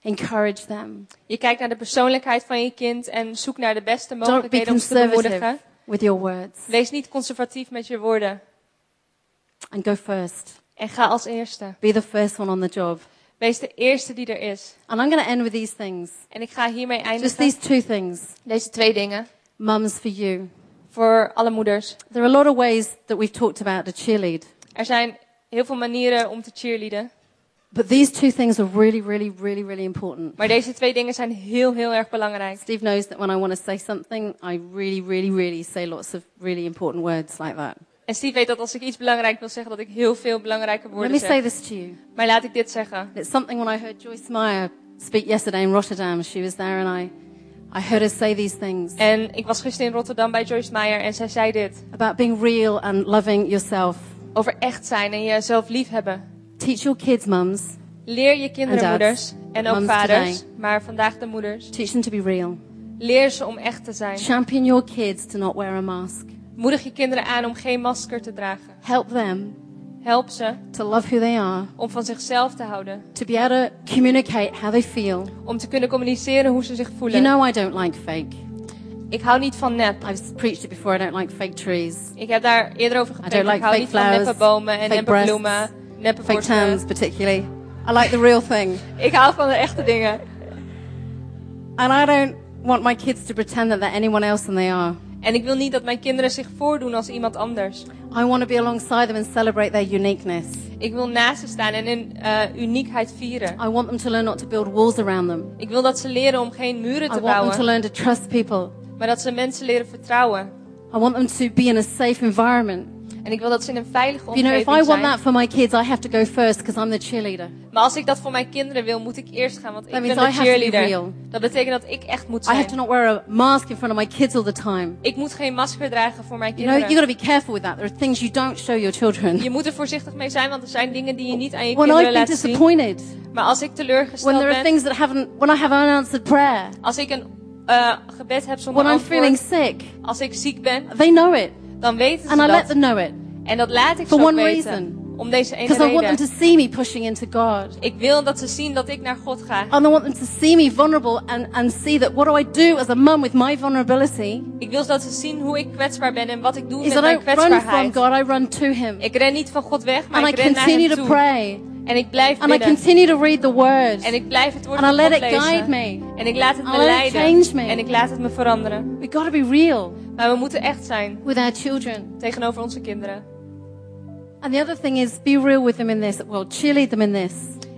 encourage them. Je kijkt naar de persoonlijkheid van je kind en zoekt naar de beste mogelijkheden om te bemoedigen. with your words Wees niet conservatief met je woorden and go first. en ga als eerste. Be the first one on the job. Wees de eerste die er is. And I'm going to end with these things. En ik ga hiermee Just eindigen. these two things. Deze twee dingen Mums for you. Voor alle moeders. There are a lot of ways that we've talked about to cheerlead. Er zijn heel veel manieren om te cheerleaden. But these two things are really, really, really, really important. Maar deze twee dingen zijn heel, heel erg belangrijk. Steve knows that when I want to say something, I really, really, really say lots of really important words like that. En Steve weet dat als ik iets belangrijk wil zeggen, dat ik heel veel belangrijke Let woorden me say zeg. this to you. Maar laat ik dit zeggen. It's something when I heard Joyce Meyer speak yesterday in Rotterdam. She was there and I, I heard her say these things En ik was gisteren in Rotterdam bij Joyce Meyer en zij zei dit. about being real and loving yourself. Over echt zijn en jezelf lief hebben. Teach your kids, mums, Leer je kinderen, moeders en ook vaders, today. maar vandaag de moeders. teach them to be real. Leer ze om echt te zijn. Champion your kids to not wear a mask. Moedig je kinderen aan om geen masker te dragen. Help them Help ze to love who they are, om van zichzelf te houden. to be able to communicate how they feel. Om te kunnen communiceren hoe ze zich voelen. You know I don't like fake. Ik hou niet van nep. I've preached it before. I don't like fake trees, Ik heb daar eerder over gepreekt. don't like ik hou fake niet van flowers, neppe bomen en neppe breasts, bloemen, neppe fake tans particularly. I like the real thing. Ik hou van de echte dingen. And I don't want my kids to pretend that they're anyone else than they are. En ik wil niet dat mijn kinderen zich voordoen als iemand anders. I want to be alongside them and celebrate their uniqueness. Ik wil naast ze staan en hun eh, uniekheid vieren. I want them to learn not to build walls around them. Ik wil dat ze leren om geen muren te I te want them to learn to trust people. maar dat ze mensen leren vertrouwen. I want them to be in a safe environment. En ik wil dat ze in een veilige You know, if I omgeving want zijn. that for my kids, I have to go first because I'm the cheerleader. Maar als ik dat voor mijn kinderen wil, moet ik eerst gaan, want ik That ben de cheerleader. Dat betekent dat ik echt moet I have zijn. to not wear a mask in front of my kids all the time. Ik moet geen masker dragen voor mijn You know, you kinderen. got to be careful with that. There are things you don't show your children. Je moet er voorzichtig mee zijn, want er zijn dingen die je niet aan je When I've kinderen been laat zien. disappointed, Maar als ik when teleurgesteld there are ben, things that haven't, when I have unanswered prayer, als ik een eh, gebed heb zonder when I'm feeling antwoord, sick, als ik ziek ben, they know it. Dan weten And ze I let dat. them know it. En dat laat ik For ze ook one weten. reason. Om deze ene Because I want them reden. to see me pushing into God. Ik wil dat ze zien dat ik naar God ga. And I want them to see me vulnerable and, and see that what do I do as a mum with my vulnerability Ik wil dat ze zien hoe ik kwetsbaar ben en wat ik doe is met I mijn don't run from kwetsbaarheid. God, I run to Him. Ik ren niet van God weg, maar And I ik ren naar continue hem to toe. pray. En ik blijf And I continue to read the Word. En ik blijf het woord And I let it guide me. En ik laat het I me let it leiden. change me. En ik laat het me veranderen. We've got to be real Maar we moeten echt zijn with our children. tegenover onze kinderen. And the other thing is be real with them in this. Well, cheerlead them in this.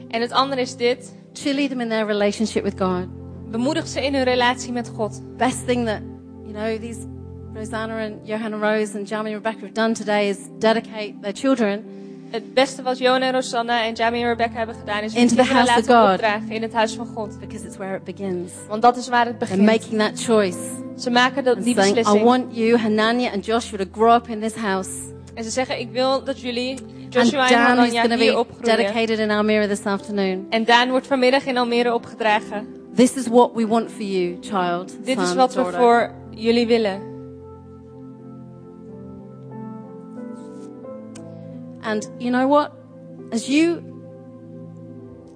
En het andere is dit. Cheerlead them in their relationship with God. bemoedig ze in hun relatie met God. Best thing that, you know, these Rosanna and Johanna Rose and Jamie and Rebecca have done today is dedicate their children Het beste wat Johan en Rosanna en Jamie en Rebecca hebben gedaan is Into the house of God. opdragen in het huis van God. because it's where it begins. Want dat is waar het begint. making that choice Ze maken dat, and die saying, I beslissing. want you, Hanania and Joshua, to grow up in this house. En ze zeggen, ik wil dat jullie, And Joshua en Dan is Hanania, hier be opgroeien. dedicated in Almere this afternoon. En Daan wordt vanmiddag in Almere opgedragen. This is what we want for you, child. Dit is wat we daughter. voor jullie willen. And you know what? As you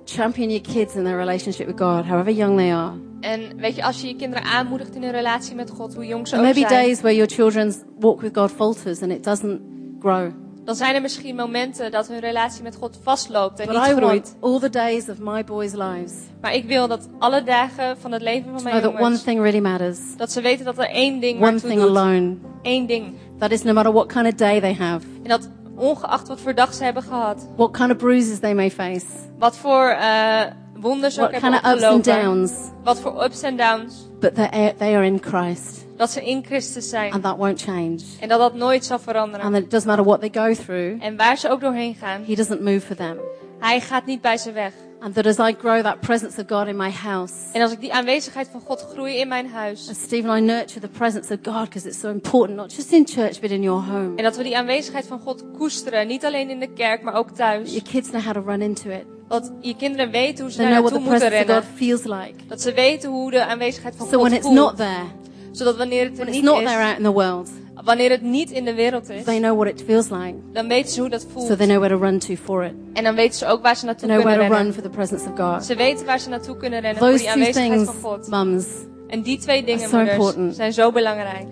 champion your kids in their relationship with God, however young they are, En weet je, als je je kinderen aanmoedigt in hun relatie met God, hoe jong ze ook may be zijn, days where your children's walk with God falters and it doesn't grow. dan zijn er misschien momenten dat hun relatie met God vastloopt en But niet I groeit. all the days of my boys' lives Maar ik wil dat alle dagen van het leven van mijn that one jongens, thing really matters. dat ze weten dat er één ding One thing doet. alone. Één ding. That is no matter what kind of day they have, En dat ongeacht wat voor dag ze hebben gehad, what kind of bruises they may face, wat voor eh wonders ze ook what hebben kind of ups and downs, wat voor ups en downs, but they they are in Christ dat ze in Christus zijn. and that won't change. En dat dat nooit zal veranderen. And that it doesn't matter what they go through, En waar ze ook doorheen gaan, He doesn't move for them. hij gaat niet bij ze weg. And that as I grow that presence of God in my house, En als ik die aanwezigheid van God groei in mijn huis, and I nurture the presence of God because it's so important, not just in church, but in your home. en dat we die aanwezigheid van God koesteren, niet alleen in de kerk, maar ook thuis. Your kids know how to run into it. Dat je kinderen weten hoe ze They daar know what naartoe the moeten presence of God rennen. feels like. Dat ze weten hoe de aanwezigheid van So God when it's not voelt. there, Zodat wanneer het er when it's niet not is, there out in the world, wanneer het niet in de wereld is, they know what it feels like. dan weten ze hoe dat So voelt. they know where to run to for it. En dan weten ze ook waar ze They naartoe know where kunnen to run rennen. for the presence of God. Ze weten waar ze naartoe kunnen rennen voor Those die two aanwezigheid things, van God. mums, En die twee dingen, so moeders, important. zijn zo belangrijk.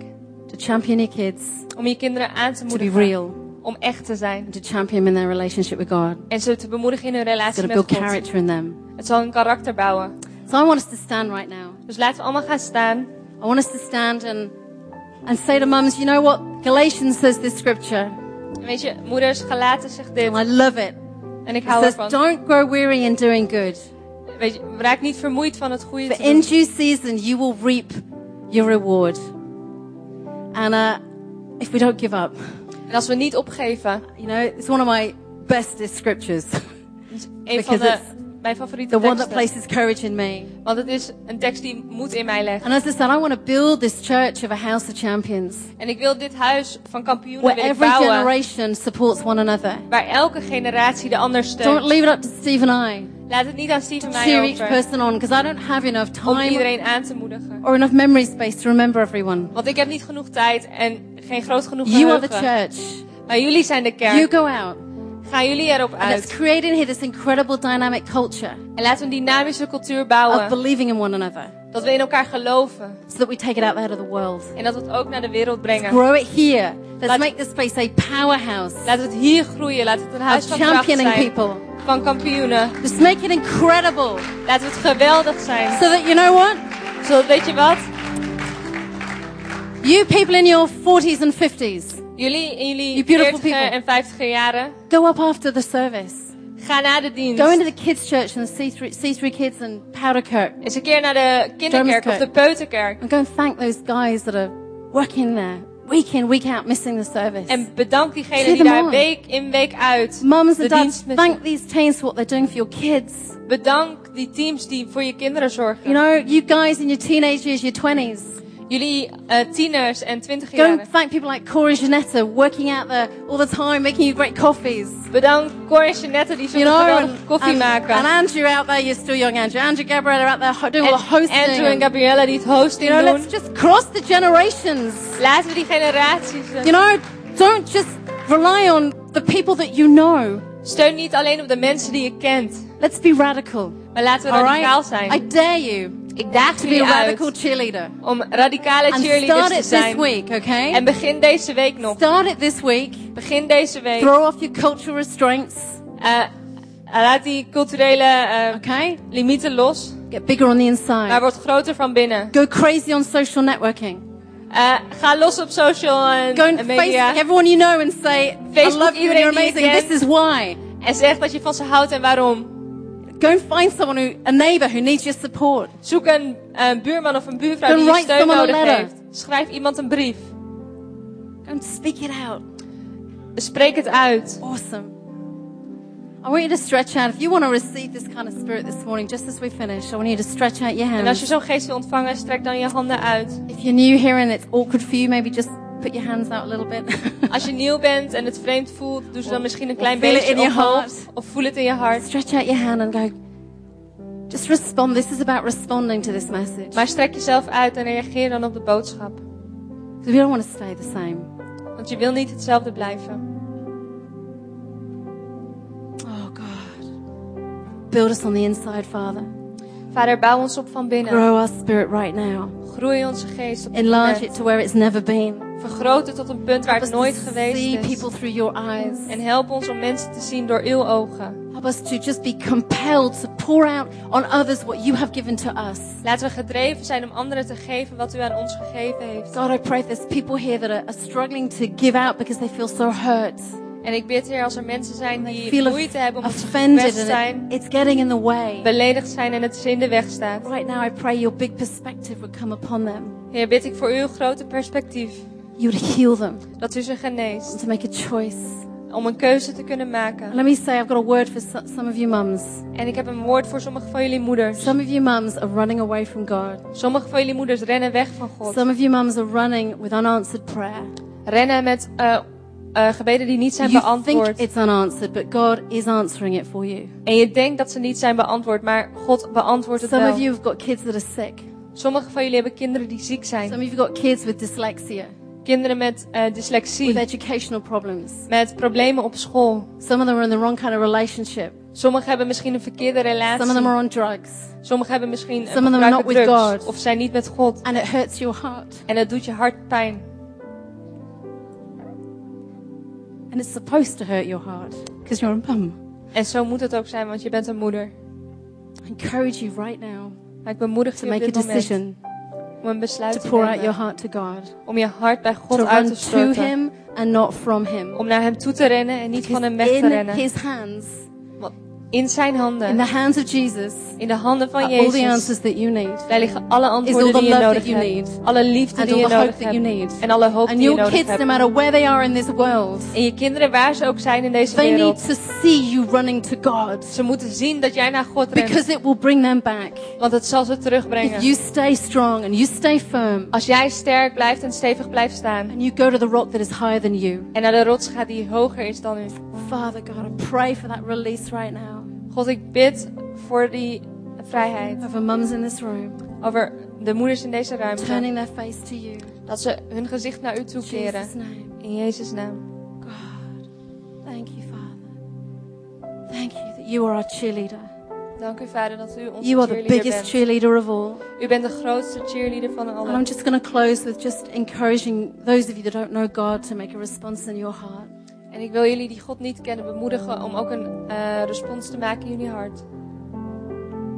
to champion your kids, Om je kinderen aan te to be moedigen. real, Om echt te zijn. to champion in their relationship with God. En ze te bemoedigen in hun relatie to met God. character in them. Het zal hun karakter bouwen. So I want us to stand right now. Dus laten we allemaal gaan staan. I want us to stand and, and say to mums, you know what? Galatians says this scripture, weet je, moeders, Galaten zegt dit. and I love it. En ik It hou says, ervan. don't grow weary in doing good. Weet je, raak niet vermoeid van het goede For te in due season you will reap your reward. And uh, if we don't give up, En als we niet opgeven. you know, it's one of my bestest scriptures. Een van de, mijn favoriete the one that places courage in me. Want het is een tekst die moed in mij legt. And as I said, I want to build this church of a house of champions En ik wil dit huis van kampioenen where every bouwen. generation supports one another. Waar elke generatie de ander Don't steunt. leave it up to Steve and I Laat het niet aan Steve en mij cheer each over. person on because I don't have enough Om time iedereen aan te moedigen. or enough memory space to remember everyone. Want ik heb niet genoeg tijd en geen groot genoeg You are the geheugen. church. Maar jullie zijn de You kerk. go out. Gaan jullie erop And let's uit. create in here this incredible dynamic culture En laten we een dynamische cultuur of bouwen. believing in one another Dat we in elkaar geloven. so that we take it out there to the world. En dat we het ook naar de wereld brengen. Grow it here. Let's Laat- make this space a powerhouse Laten we het hier groeien. Laten we het een huis of van kracht championing zijn. people. Van kampioenen. Just make it incredible Laten we het geweldig zijn. so that, you know what? Zodat, weet je wat? You people in your 40s and 50s, Jullie in jullie You beautiful 40 people. en 50 jaren. go up after the service. Ga naar de dienst. Go into the kids' church and see C3, C3 kids and Powderkirk Eens een keer naar de kinderkerk of de peuterkerk. and go and thank those guys that are working there week in, week out, missing the service. En bedank diegene Cheer die daar on. week in week uit Mums de and dads, dienst missen. thank these teens for what they're doing for your kids. Bedank die teams die voor je kinderen zorgen. You know, you guys in your teenage years, your 20s, Jullie eh, tieners en twintig go and thank people like Corey and Janetta working out there all the time, making you great coffees. Bedank Cor en Jeanette die zo'n You know, geweldige and, koffie and, maken. and Andrew out there, you're still young Andrew. Andrew Gabriella out there doing all the hosting. Andrew en and- Gabriella die het hosting you know, doen. let's just cross the generations. Laten we die generaties. You know, don't just rely on the people that you know. Steun niet alleen op de mensen die je kent. Let's be radical. Maar laten we All radicaal right? zijn. I dare you Ik daag to be jullie a uit radical cheerleader. om radicale And cheerleaders start te it this zijn. week, okay? En begin deze week nog. Start it this week. Begin deze week. Throw off your cultural restraints, Eh, laat die culturele eh, okay? limieten los. Get bigger on the Maar inside. word groter van binnen. Go crazy on social networking. Eh, ga los op social en, Go and en Facebook media. everyone you know and say, I Facebook love you and you're amazing. This is why. En zeg dat je van ze houdt en waarom. Go find someone who, a neighbor who needs your support. Zoek een buurman of een buurvrouw die je steun nodig heeft. Schrijf iemand een brief. Go and speak it out. Spreek het uit. Awesome. I want you to stretch out. If you want to receive this kind of spirit this morning, just as we finish, I want you to stretch out your En als je hands. zo'n geest wil ontvangen, strek dan je handen uit. If you're new here and it's awkward for you, maybe just put your hands out a little bit. Als je nieuw bent en het vreemd voelt, doe ze dan misschien een klein beetje in omhoog. heart. Of voel het in je hart. stretch out your hand and go, just respond. This is about responding to this message. Maar strek jezelf uit en reageer dan op de boodschap. Because we don't want to stay the same. Want je wil niet hetzelfde blijven. Oh, God. Build us on the inside, Father. Vader, bouw ons op van binnen. Grow our spirit right now. Groei onze geest op Enlarge it to where it's never been. Vergroot het tot een punt waar het nooit geweest see is. people through your eyes. En help ons om mensen te zien door uw ogen. Help us to just be compelled to pour out on others what you have given to us. Laten we gedreven zijn om anderen te geven wat u aan ons gegeven heeft. God, I pray there's people here that are struggling to give out because they feel so hurt. En ik bid, Heer, als er mensen zijn die moeite hebben omdat ze zijn, it, it's getting in the way. beledigd zijn en het ze in de weg staat. Right now, I pray your big perspective would come upon them. Heer, bid ik voor uw grote perspectief. You would heal them Dat u ze geneest. to make a choice. Om een keuze te kunnen maken. let me say, I've got a word for so- some of you mums. En ik heb een woord voor sommige van jullie moeders. Some of you mums are running away from God. Sommige van jullie moeders rennen weg van God. Some of you mums are running with unanswered prayer. Rennen met eh, eh, gebeden die niet zijn You think beantwoord. it's unanswered, but God is answering it for you. En je denkt dat ze niet zijn beantwoord, maar God beantwoordt het Some wel. of you have got kids that are sick. Sommige van jullie hebben kinderen die ziek zijn. Some of you have got kids with dyslexia, Kinderen met eh, with dyslexie. educational problems. Met problemen op school. Some of them are in the wrong kind of relationship. Sommigen hebben misschien een verkeerde Some of them relatie. are on drugs. Sommigen hebben misschien Some of them are not with drugs. God. Of zijn niet met God. And it hurts your heart. En het doet je hart pijn. And it's supposed to hurt your heart because you're a mum. En zo moet het ook zijn, want je bent een moeder. I encourage you right now Maar ik bemoedig to je op make a moment decision om een besluit to te pour out your heart to God. Om je hart bij God To uit te to storten. Him and not from Him. Om naar hem toe te rennen en niet van hem weg Because te in rennen. His hands, in zijn in handen, the hands of Jesus, in de handen van are all the Jezus, answers that you need. daar liggen alle antwoorden die je love nodig that you hebt. need. Alle liefde And die all je the hope nodig that you hebt. need. En alle hoop And die je your nodig kids, no hebt. matter where they are in this world, En je kinderen, waar ze ook zijn in deze they need wereld, to see you running to God ze moeten zien dat jij naar God rent. because it will bring them back. Want het zal ze If terugbrengen. you stay strong and you stay firm Als jij sterk blijft en stevig blijft staan. and you go to the rock that is higher than you. En naar de rots gaat die hoger is dan u. Father God, I pray for that release right now God, ik bid voor die vrijheid. over mums in this room, Over de moeders in deze ruimte. turning their face to you. Dat ze hun gezicht naar u. Jesus' name. In Jezus' naam. God, thank you, Father. Thank you that you are our cheerleader. Dank u, Vader, dat u onze You are the biggest bent. cheerleader of all. U bent de grootste cheerleader van And I'm allen. just going to close with just encouraging those of you that don't know God to make a response in your heart. En ik wil jullie die God niet kennen bemoedigen om ook een eh, respons te maken in jullie hart.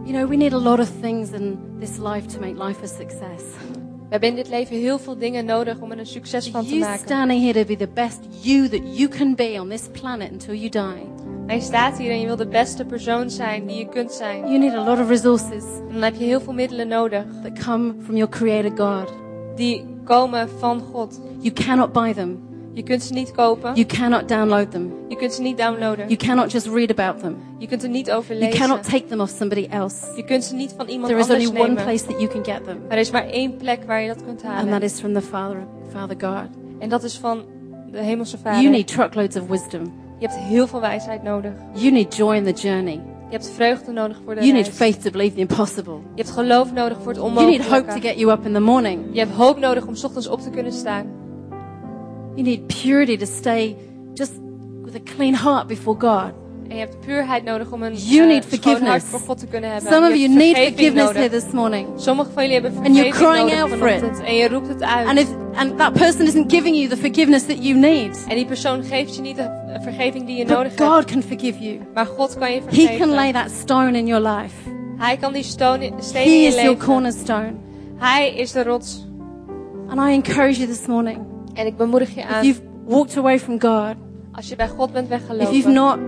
You know, we need a lot of things in this life to make life a success. We hebben in dit leven heel veel dingen nodig om er een succes van te You maken. standing here to be the best you that you can be on this planet until you die. Hij staat hier en je wil de beste persoon zijn die je kunt zijn. You need a lot of resources En dan heb je heel veel middelen nodig that come from your creator God. die komen van God. You cannot buy them. Je kunt ze niet kopen. You cannot download them. Je kunt ze niet downloaden. You cannot just read about them. Je kunt er niet over You cannot take them off somebody else. Je kunt ze niet van iemand There is anders only one nemen. place that you can get them. Er is maar één plek waar je dat kunt And halen. that is from the Father, Father God. En dat is van de hemelse vader. You need truckloads of wisdom. Je hebt heel veel wijsheid nodig. You need joy in the journey. Je hebt vreugde nodig voor de You need faith to believe the impossible. Je hebt geloof nodig voor het You need hope to onmogelijke. get you up in the morning. Je hebt hoop nodig om 's ochtends op te kunnen staan. You need purity to stay just with a clean heart before God. En je hebt puurheid nodig om een You eh, need forgiveness. hart voor God te kunnen hebben. Some of you need forgiveness nodig. here this morning. Sommigen van jullie hebben And you're crying nodig out for it. En je roept het uit. And if and that person isn't giving you the forgiveness that you need, En die persoon geeft je niet de eh, vergeving die je but nodig hebt. God can forgive you. Maar God kan je He can lay that stone in your life. Hij kan die stone- steen He in je is your cornerstone. Hij is de rots. And I encourage you this morning. En ik bemoedig je If aan. you've walked away from God, Als je bij God bent if you've weggelopen. not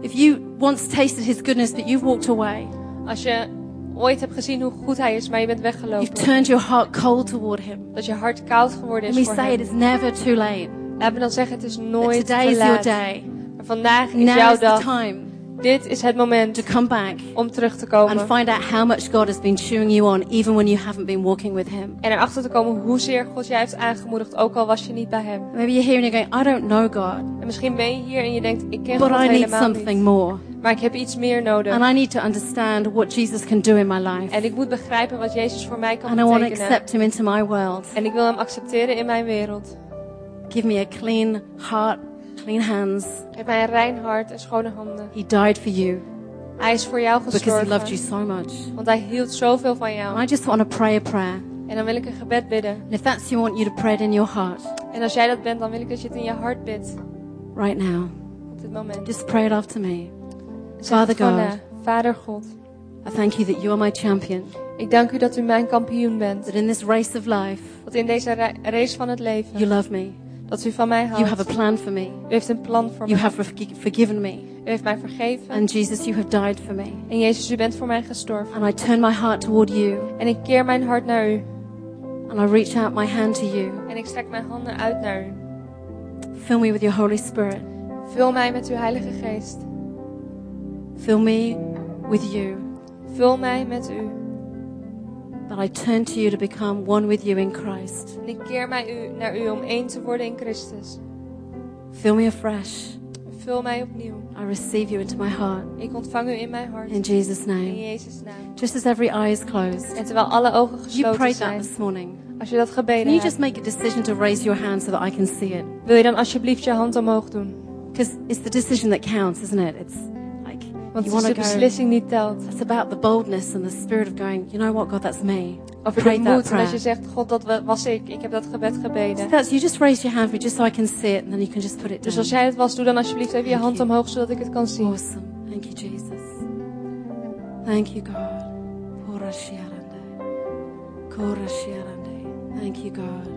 If you once tasted his goodness, but you've walked away, Als je ooit hebt gezien hoe goed hij is, maar je bent you've weggelopen. turned your heart cold toward him. Dat je hart koud geworden Let is me voor say it hem. is never too late. Laten we dan zeggen, het is nooit today te is your laat. day. Maar vandaag is Now jouw is the dag. time Dit is het moment to come back om terug te and komen. find out how much God has been chewing you on, even when you haven't been walking with him. En erachter te komen hoezeer God jij heeft aangemoedigd, ook al was je niet bij hem. Maybe you're here and you're going, I don't know God, En misschien ben je hier en je denkt, ik ken but God I need something niet. more. Maar ik heb iets meer nodig. And I need to understand what Jesus can do in my life. En ik moet begrijpen wat Jezus voor mij kan And I want to betekenen. accept him into my world. En ik wil hem accepteren in mijn wereld. Give me a clean heart, clean hands. Geef mij een rein hart en schone handen. He died for you Hij is voor jou because he loved you gestorven. so much. Want hij hield zoveel van jou. And I just want to pray a prayer. En dan wil ik een gebed bidden. And if that's you, want you to pray it in your heart En als jij dat bent, dan wil ik dat je het in je hart bidt. right now. Op dit moment. Just pray it after me. Zeg Father God. na. Vader God. I thank you that you are my champion. Ik dank u dat u mijn kampioen bent. That in this race of life, Dat in deze ra- race van het leven. you love me. Dat u van mij You have a houdt. plan for me. U heeft een plan voor You mij. have forgi- forgiven me. U heeft mij vergeven. And Jesus, you have died for me. En Jezus, u bent voor mij gestorven. And I turn my heart toward you. En ik keer mijn hart naar u. And I reach out my hand to you. En ik strek mijn handen uit naar u. Fill me with your Holy Spirit. Vul mij met uw Heilige Geest. Fill me with you. Vul mij met u. That I turn to you to become one with you in Christ. En ik keer mij u, naar u om één te worden in Christus. Fill me afresh. Vul mij opnieuw. I receive you into my heart. Ik ontvang u in mijn hart. In Jesus' name. In name. Jezus' naam. Just as every eye is closed. En terwijl alle ogen er gesloten You prayed that this morning. Als je dat Can you er just make a decision to raise your hand so that I can see it? Wil je dan alsjeblieft je hand omhoog doen? Because it's the decision that counts, isn't it? It's Want you want to beslissing die telt. It's about the boldness and the spirit of going, you know what, God, that's me. Over de that moed. Als je zegt, God, dat was ik. Ik heb dat gebed So gebeden. that's you just raise your hand just so I can see it and then you can just put it Dus als down. jij het was, doe dan alsjeblieft even je Thank hand you. omhoog, zodat ik het kan zien. Awesome. Thank you, Jesus. Thank you, God. Thank you, God.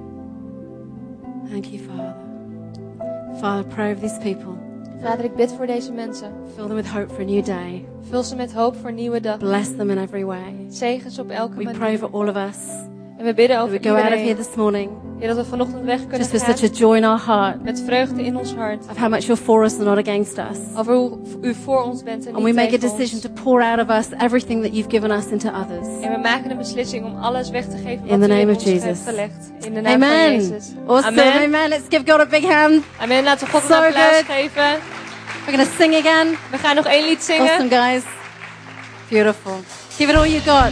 Thank you, Father. Father, pray over these people. Vader, ik bid voor deze mensen. Fill them with hope for a new day. Vul ze met hoop voor een nieuwe dag. Bless them in every way. Zegen ze op elke We pray manier. for all of us. En we bidden over we go out of here this morning Ja, dat we vanochtend weg kunnen just with gaan. such a joy in our heart Met vreugde in ons hart. of how much you're for us and not against us. Over hoe u voor ons bent en And we niet make a decision ons. to pour out of us everything that you've given us into others. En we maken een beslissing om alles weg te geven In wat the u in name ons of Jesus. heeft gelegd. In de naam van Amen. Jezus. Awesome. Amen. Amen. Let's give God a big hand. Amen. Laten we God So een applaus good. geven. We're going to sing again. We gaan nog één lied zingen. Awesome, guys. Beautiful. Give it all you got.